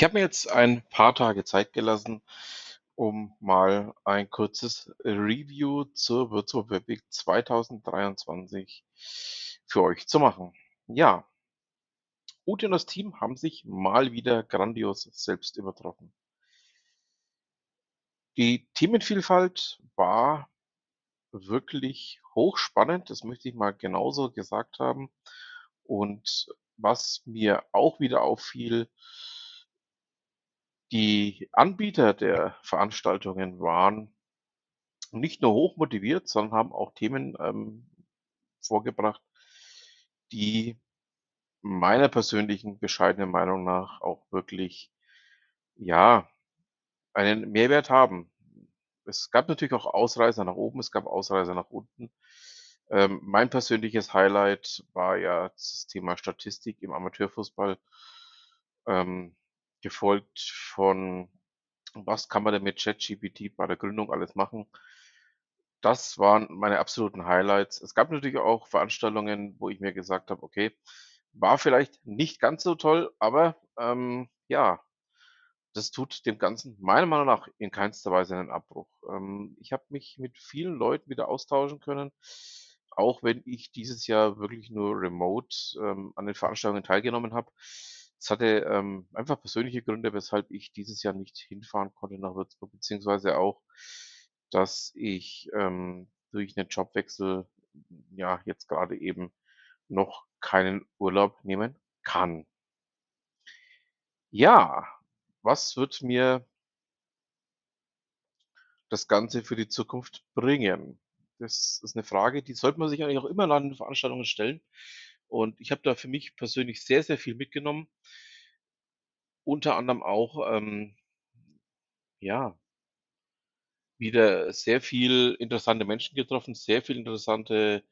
Ich habe mir jetzt ein paar Tage Zeit gelassen, um mal ein kurzes Review zur Virtual Web Week 2023 für euch zu machen. Ja, Ute und das Team haben sich mal wieder grandios selbst übertroffen. Die Themenvielfalt war wirklich hochspannend, das möchte ich mal genauso gesagt haben. Und was mir auch wieder auffiel, die Anbieter der Veranstaltungen waren nicht nur hoch motiviert, sondern haben auch Themen ähm, vorgebracht, die meiner persönlichen bescheidenen Meinung nach auch wirklich, ja, einen Mehrwert haben. Es gab natürlich auch Ausreißer nach oben, es gab Ausreißer nach unten. Ähm, mein persönliches Highlight war ja das Thema Statistik im Amateurfußball. Ähm, gefolgt von, was kann man denn mit ChatGPT bei der Gründung alles machen? Das waren meine absoluten Highlights. Es gab natürlich auch Veranstaltungen, wo ich mir gesagt habe, okay, war vielleicht nicht ganz so toll, aber ähm, ja, das tut dem Ganzen meiner Meinung nach in keinster Weise einen Abbruch. Ähm, ich habe mich mit vielen Leuten wieder austauschen können, auch wenn ich dieses Jahr wirklich nur remote ähm, an den Veranstaltungen teilgenommen habe. Es hatte ähm, einfach persönliche Gründe, weshalb ich dieses Jahr nicht hinfahren konnte nach Würzburg, beziehungsweise auch, dass ich ähm, durch einen Jobwechsel ja jetzt gerade eben noch keinen Urlaub nehmen kann. Ja, was wird mir das Ganze für die Zukunft bringen? Das ist eine Frage, die sollte man sich eigentlich auch immer an den Veranstaltungen stellen. Und ich habe da für mich persönlich sehr, sehr viel mitgenommen. Unter anderem auch, ähm, ja, wieder sehr viel interessante Menschen getroffen, sehr viel interessante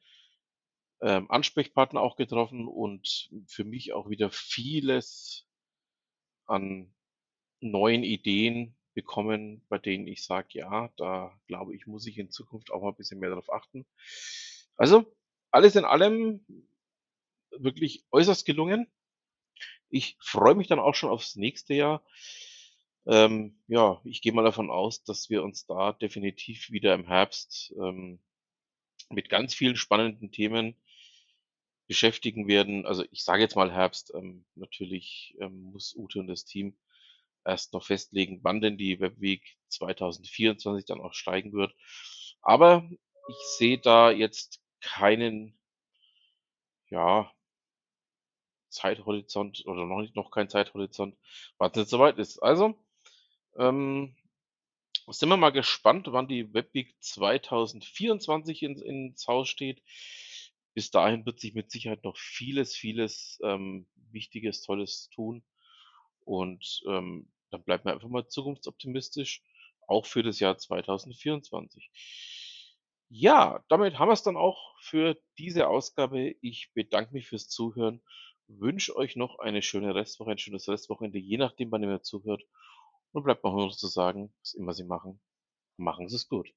ähm, Ansprechpartner auch getroffen und für mich auch wieder vieles an neuen Ideen bekommen, bei denen ich sage, ja, da glaube ich, muss ich in Zukunft auch mal ein bisschen mehr darauf achten. Also alles in allem wirklich äußerst gelungen. Ich freue mich dann auch schon aufs nächste Jahr. Ähm, ja, ich gehe mal davon aus, dass wir uns da definitiv wieder im Herbst ähm, mit ganz vielen spannenden Themen beschäftigen werden. Also ich sage jetzt mal Herbst. Ähm, natürlich ähm, muss Ute und das Team erst noch festlegen, wann denn die Webweek 2024 dann auch steigen wird. Aber ich sehe da jetzt keinen, ja, Zeithorizont oder noch nicht noch kein Zeithorizont, was nicht soweit ist. Also, ähm, sind wir mal gespannt, wann die Webweek 2024 ins, ins Haus steht. Bis dahin wird sich mit Sicherheit noch vieles, vieles ähm, Wichtiges, Tolles tun. Und ähm, dann bleibt man einfach mal zukunftsoptimistisch, auch für das Jahr 2024. Ja, damit haben wir es dann auch für diese Ausgabe. Ich bedanke mich fürs Zuhören wünsche euch noch eine schöne Restwoche, ein schönes Restwochenende, je nachdem, wann ihr mir zuhört. Und bleibt noch nur zu sagen, was immer Sie machen, machen Sie es gut.